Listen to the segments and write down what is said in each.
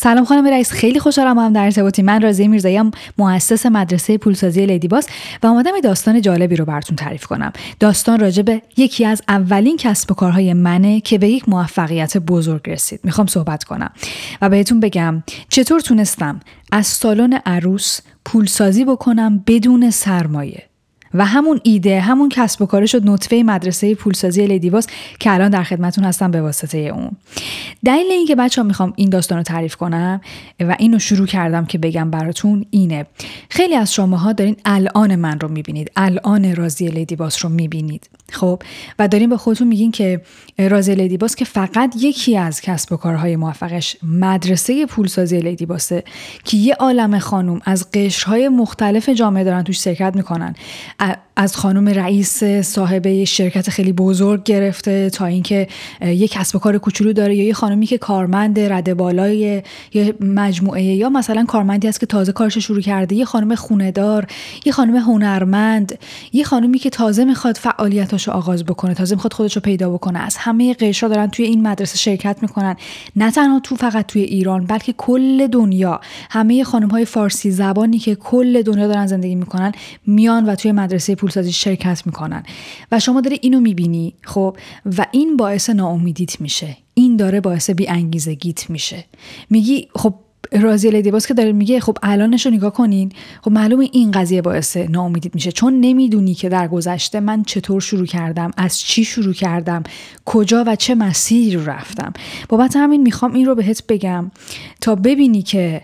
سلام خانم رئیس خیلی خوشحالم هم در ارتباطی من رازی میرزایی مؤسس مدرسه پولسازی لیدی باس و اومدم یه داستان جالبی رو براتون تعریف کنم. داستان راجع به یکی از اولین کسب و کارهای منه که به یک موفقیت بزرگ رسید. می‌خوام صحبت کنم و بهتون بگم چطور تونستم از سالن عروس پولسازی بکنم بدون سرمایه. و همون ایده همون کسب و کار شد نطفه مدرسه پولسازی لیدیواس که الان در خدمتون هستم به واسطه اون. دلیل اینکه بچه می‌خوام این داستان رو تعریف کنم و اینو شروع کردم که بگم براتون اینه. خیلی از شماها دارین الان من رو می‌بینید الان رازی لیدیواس رو می‌بینید. خب؟ و دارین به خودتون میگین که رازی لیدیباس که فقط یکی از کسب و کارهای موفقش مدرسه پولسازی لیدیباسه که یه عالم خانم از قشرهای مختلف جامعه دارن توش شرکت می‌کنن. از خانم رئیس صاحب شرکت خیلی بزرگ گرفته تا اینکه یک کسب و کار کوچولو داره یا یه خانمی که کارمند رده بالای یه مجموعه یا مثلا کارمندی است که تازه کارش شروع کرده یه خانم خوندار یه خانم هنرمند یه خانمی که تازه می‌خواد فعالیتاشو آغاز بکنه تازه می‌خواد خودش رو پیدا بکنه. از همه قشرها دارن توی این مدرسه شرکت می‌کنن. نه تنها تو فقط توی ایران بلکه کل دنیا. همه خانم های فارسی زبانی که کل دنیا دارن زندگی می‌کنن میان و توی مدرسه پولسازی شرکت می‌کنن. و شما داری اینو می‌بینی خب؟ و این باعث ناامیدیت میشه. این داره باعث بی انگیزگیت میشه. میگی خب رازی لیدیباس که داره میگه خب الانش رو نگاه کنین. خب معلومه این قضیه باعث ناامیدیت میشه. چون نمی‌دونی که در گذشته من چطور شروع کردم از چی شروع کردم کجا و چه مسیری رو رفتم. بابت همین می‌خوام این رو بهت بگم. تا ببینی که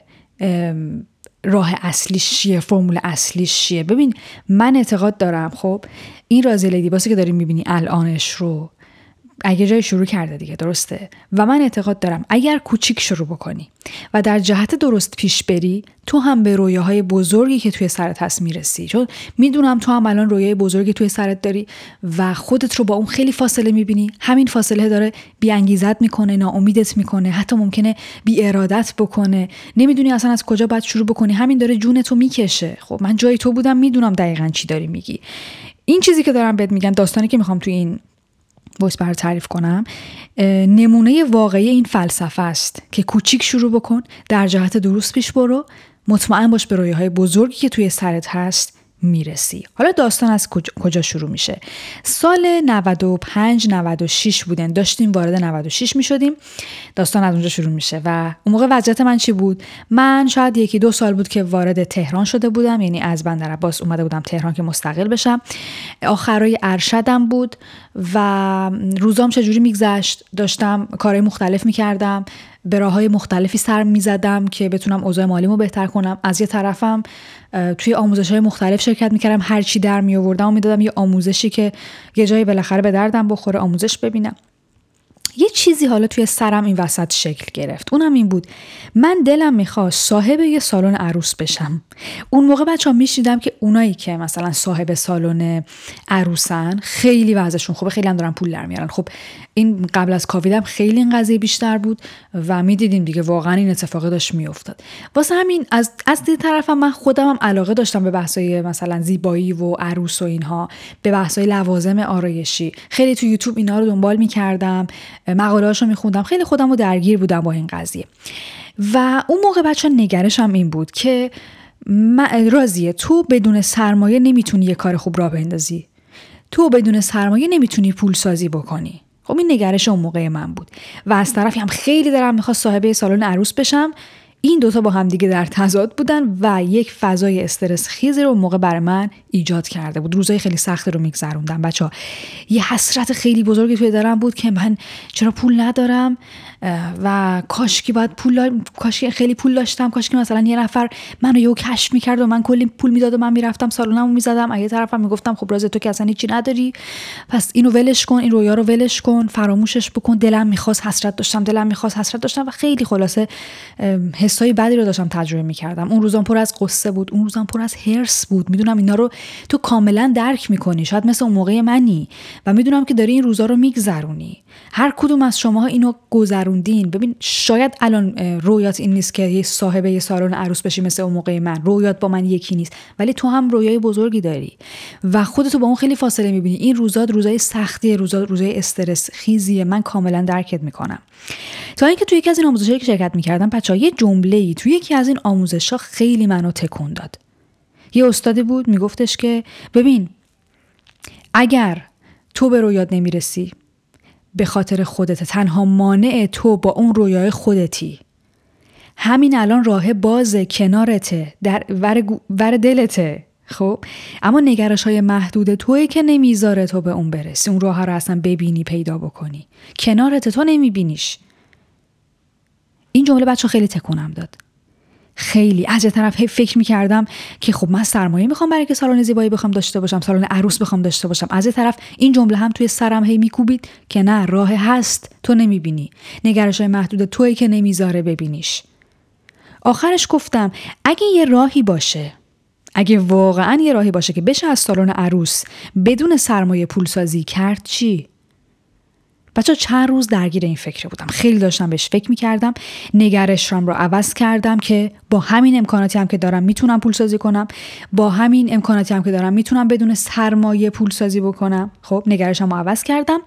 راه اصلیش چیه فرمول اصلیش چیه؟ ببین من اعتقاد دارم خب این رازی لیدیباسی که داری می‌بینی الانش رو اگه جای شروع کرده دیگه درسته؟ و من اعتقاد دارم اگر کوچیک شروع بکنی و در جهت درست پیش بری تو هم به رویاهای بزرگی که توی سرت هست می‌رسی. چون می‌دونم تو هم الان رویای بزرگی توی سرت داری و خودت رو با اون خیلی فاصله می‌بینی. همین فاصله داره بیانگیزت می‌کنه ناامیدت می‌کنه حتی ممکنه بی ارادت بکنه. نمی‌دونی اصلا از کجا باید شروع بکنی. همین داره جونتو می‌کشه. خب من جای تو بودم می‌دونم دقیقا چی داری میگی. این چیزی که دارم بهت میگم داستانی که می‌خوام توی این ویس بر تعریف کنم نمونه واقعی این فلسفه است که کوچیک شروع بکن در جهت درست پیش برو مطمئن باش به رویاهای بزرگی که توی سرت هست می‌رسی. حالا داستان از کجا شروع میشه؟ سال 95 96 بودن. داشتیم وارد 96 می‌شدیم. داستان از اونجا شروع میشه و اون موقع وضعیت من چی بود؟ من شاید یکی دو سال بود که وارد تهران شده بودم یعنی از بندر عباس اومده بودم تهران که مستقل بشم. آخرای ارشدم بود و روزام چجوری میگذشت؟ داشتم کارهای مختلف می‌کردم. به راه های مختلفی سر می‌زدم که بتونم اوضاع مالیمو بهتر کنم. از یه طرفم توی آموزش های مختلف شرکت می‌کردم. هر چی در می آوردم و می‌دادم یه آموزشی که یه جایی بالاخره به دردم بخوره آموزش ببینم. یه چیزی حالا توی سرم این وسط شکل گرفت. اونم این بود. من دلم می‌خواست صاحب یه سالن عروس بشم. اون موقع بچه ها میشیدم که اونایی که مثلا صاحب سالن عروسن خیلی وضعشون خوبه خیلی هم دارن پول در میارن. خب این قبل از کووید خیلی این قضیه بیشتر بود و می‌دیدیم دیگه واقعا این اتفاقی داشت میافتاد. واسه همین از از دید طرفم من خودم هم علاقه داشتم به بحثای مثلا زیبایی و عروس و اینها به بحثای لوازم آرایشی. خیلی تو یوتیوب اینا رو دنبال می‌کردم. مقاله هاشو میخوندم. خیلی خودم رو درگیر بودم با این قضیه. و اون موقع بچه نگرشم این بود که راضیه تو بدون سرمایه نمی‌تونی یه کار خوب را بندازی. تو بدون سرمایه نمی‌تونی پول سازی بکنی. خب این نگرش اون موقع من بود. و از طرفی هم خیلی دارم می‌خواست صاحب سالن عروس بشم. این دوتا با هم دیگه در تضاد بودن و یک فضای استرس خیزی رو موقع بر من ایجاد کرده بود. روزای خیلی سختی رو میگذروندم. بچه ها یه حسرت خیلی بزرگی توی دارم بود که من چرا پول ندارم؟ و کاشکی باید پول کاشکی خیلی پول داشتم. کاشکی مثلا یه نفر منو یهو کشف می‌کرد و من کلی پول می‌داد و من می‌رفتم سالونمو می‌زدم. اگه طرفم می‌گفتم خب راز تو که اصلا هیچی نداری. پس اینو ولش کن این رویا رو ولش کن فراموشش بکن. دلم می‌خواست حسرت داشتم دلم می‌خواست حسرت داشتم و خیلی خلاصه حسای بدی رو داشتم تجربه می‌کردم. اون روزام پر از قصه بود اون روزام پر از هرس بود. می‌دونم اینا رو تو کاملا درک می‌کنی. شاید مثل اون موقع منی. و می‌دونم که داری این روزا رو میگذرونی. هر کدوم از شما اینو گذرون گذروندین ببین شاید الان رویات این نیست که یه صاحب یه سالن عروس بشی مثل اون موقع من. رویات با من یکی نیست. ولی تو هم رویای بزرگی داری. و خودتو با اون خیلی فاصله می‌بینی. این روزات روزای سختی روزات روزای استرس خیزیه. من کاملا درکت می‌کنم. تا اینکه توی یکی از این آموزشایی که شرکت می‌کردم بچه‌ها یه جمله ای توی یکی از این آموزش‌ها خیلی منو تکون داد. یه استادی بود میگفتش که ببین اگر تو به رویات نمی‌رسی به خاطر خودت. تنها مانع تو با اون رویای خودتی. همین الان راه باز کنارته در ور, ور دلته. خب؟ اما نگرش های محدود توی که نمی‌ذاره تو به اون برسی. اون راه رو اصلا ببینی پیدا بکنی. کنارته تو نمیبینیش. این جمله بچه خیلی تکونم داد. خیلی از یه طرف هی فکر می‌کردم که خب من سرمایه می‌خوام برای که سالن زیبایی بخوام داشته باشم سالن عروس بخوام داشته باشم. از یه طرف این جمله هم توی سرم هی میکوبید که نه راه هست تو نمی‌بینی. نگرش های محدود توی که نمی‌ذاره ببینیش. آخرش گفتم اگه یه راهی باشه اگه واقعا یه راهی باشه که بشه از سالن عروس بدون سرمایه پولسازی کرد چی؟ بچه چند روز درگیر این فکر بودم. خیلی داشتم بهش فکر می‌کردم. نگرشم رو عوض کردم که با همین امکاناتی هم که دارم می‌تونم پول سازی کنم. با همین امکاناتی هم که دارم می‌تونم بدون سرمایه پول سازی بکنم. خب نگرشم رو عوض کردم.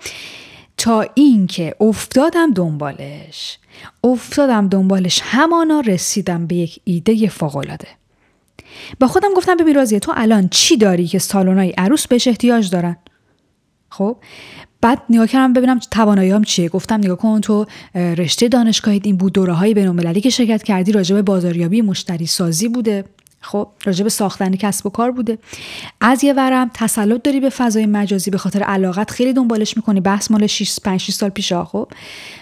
تا اینکه افتادم دنبالش. افتادم دنبالش. همانا رسیدم به یک ایده فوقالعاده. با خودم گفتم ببین رازیه تو الان چی داری که سالونای عروس بهش احتیاج دارن؟ خب؟ بعد نگاه کردم ببینم تواناییام چیه. گفتم نگاه کن تو رشته دانشگاهی این بود دوره های بین که شرکت کردی راجع به بازاریابی مشتری سازی بوده. خب راجع ساختن کسب و کار بوده. از یه ورم تسلط داری به فضای مجازی به خاطر علاقت. خیلی دنبالش می‌کنی. بحث مال 6 5 6 سال پیش خب.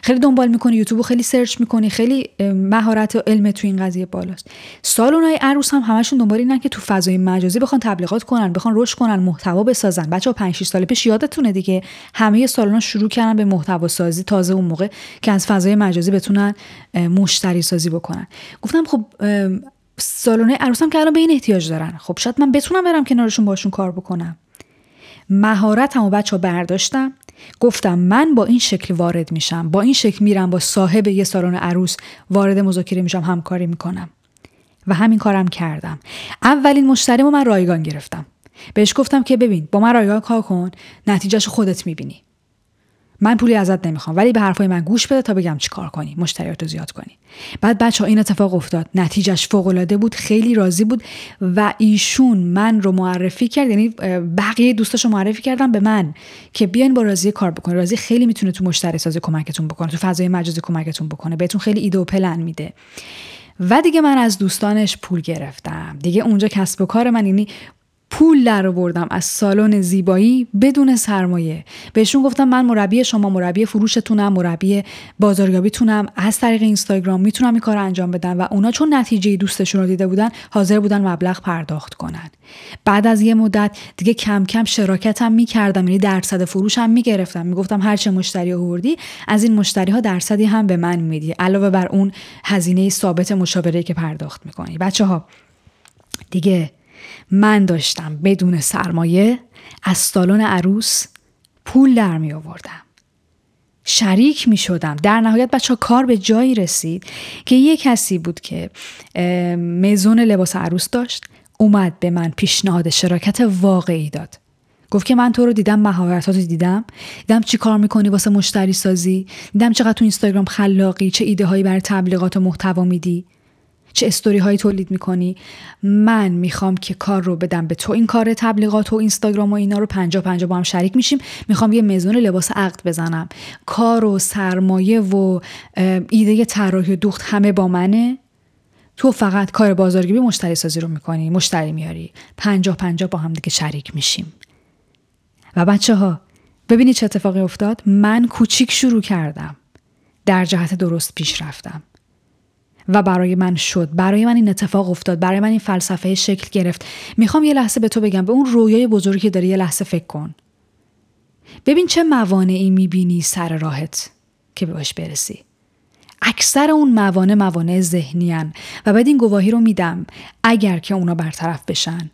خیلی دنبال می‌کنی. یوتیوب خیلی سرچ می‌کنی. خیلی مهارت و علم تو این قضیه بالاست. سالونای عروس هم همشون دنبال اینن که تو فضای مجازی بخوان تبلیغات کنن بخوان رشد کنن محتوا بسازن. بچه‌ها 5 6 سال پیش یادتونه دیگه همه سالونا شروع کردن به محتوا سازی. تازه اون موقع که از فضای مجازی بتونن مشتری سازی بکنن. گفتم خب سالونه عروسم که الان به این احتیاج دارن. خب شاید من بتونم برم کنارشون باشون کار بکنم. مهارتم و بچه برداشتم. گفتم من با این شکل وارد میشم. با این شکل میرم با صاحب یه سالن عروس وارد مذاکره میشم همکاری می‌کنم. و همین کارم کردم. اولین مشتریمو من رایگان گرفتم. بهش گفتم که ببین با من رایگان کار کن. نتیجهش خودت می‌بینی. من پولی ازت نمی‌خوام ولی به حرفای من گوش بده تا بگم چی کار کنی مشتریات رو زیاد کنی. بعد بچه ها این اتفاق افتاد. نتیجهش فوق العاده بود خیلی راضی بود و ایشون من رو معرفی کرد یعنی بقیه دوستاش رو معرفی کردم به من که بیاین با راضی کار بکنه راضی خیلی می‌تونه تو مشتری سازی کمکتون بکنه تو فضای مجازی کمکتون بکنه بهتون خیلی ایده و پلن میده. و دیگه من از دوستانش پول گرفتم. دیگه اونجا کسب و کار من یعنی پول در آوردم از سالن زیبایی بدون سرمایه. بهشون گفتم من مربی شما مربی فروشتونم مربی بازاریابیتونم. از طریق اینستاگرام می‌تونم این کار انجام بدم و اونا چون نتیجه دوستشون رو دیده بودن حاضر بودن مبلغ پرداخت کنن. بعد از یه مدت دیگه کم کم شراکتم می‌کردم یعنی درصد فروشم می‌گرفتم. می‌گفتم هر چه مشتری آوردی از این مشتری ها درصدی هم به من میدی. علاوه بر اون هزینه ثابت مشاوره که پرداخت می‌کنی. بچه ها دیگه من داشتم بدون سرمایه از سالن عروس پول در می آوردم. شریک می شدم. در نهایت بچه کار به جایی رسید که یه کسی بود که میزون لباس عروس داشت اومد به من پیشنهاد شراکت واقعی داد. گفت که من تو رو دیدم مهارتاتو دیدم دیدم چی کار می‌کنی واسه مشتری سازی دیدم چقدر تو اینستاگرام خلاقی چه ایده هایی برای تبلیغات و محتوا میدی چه استوری هایی تولید می‌کنی. من می‌خوام که کار رو بدم به تو این کار تبلیغات و اینستاگرام و اینا رو پنجا پنجا با هم شریک میشیم. می‌خوام یه مزون لباس عقد بزنم. کار و سرمایه و ایده طراحی و دوخت همه با منه. تو فقط کار بازارگیری مشتری سازی رو می‌کنی مشتری میاری. پنجا پنجا با هم دیگه شریک میشیم. و بچه ها ببینید چه اتفاقی افتاد. من کوچیک شروع کردم. در جهت درست پیش رفتم. و برای من شد. برای من این اتفاق افتاد. برای من این فلسفه شکل گرفت. می‌خوام یه لحظه به تو بگم به اون رویای بزرگی که داری یه لحظه فکر کن. ببین چه موانعی می‌بینی سر راهت که بهش برسی. اکثر اون موانع موانع ذهنیان و بعد این گواهی رو میدم اگر که اونا برطرف بشن.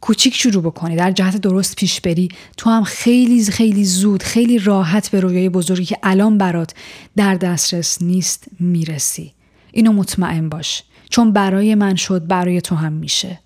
کوچیک شروع بکنی در جهت درست پیش بری. تو هم خیلی خیلی زود خیلی راحت به رویای بزرگی که الان برات در دسترس نیست می‌رسی. اینو مطمئن باش چون برای من شد برای تو هم میشه.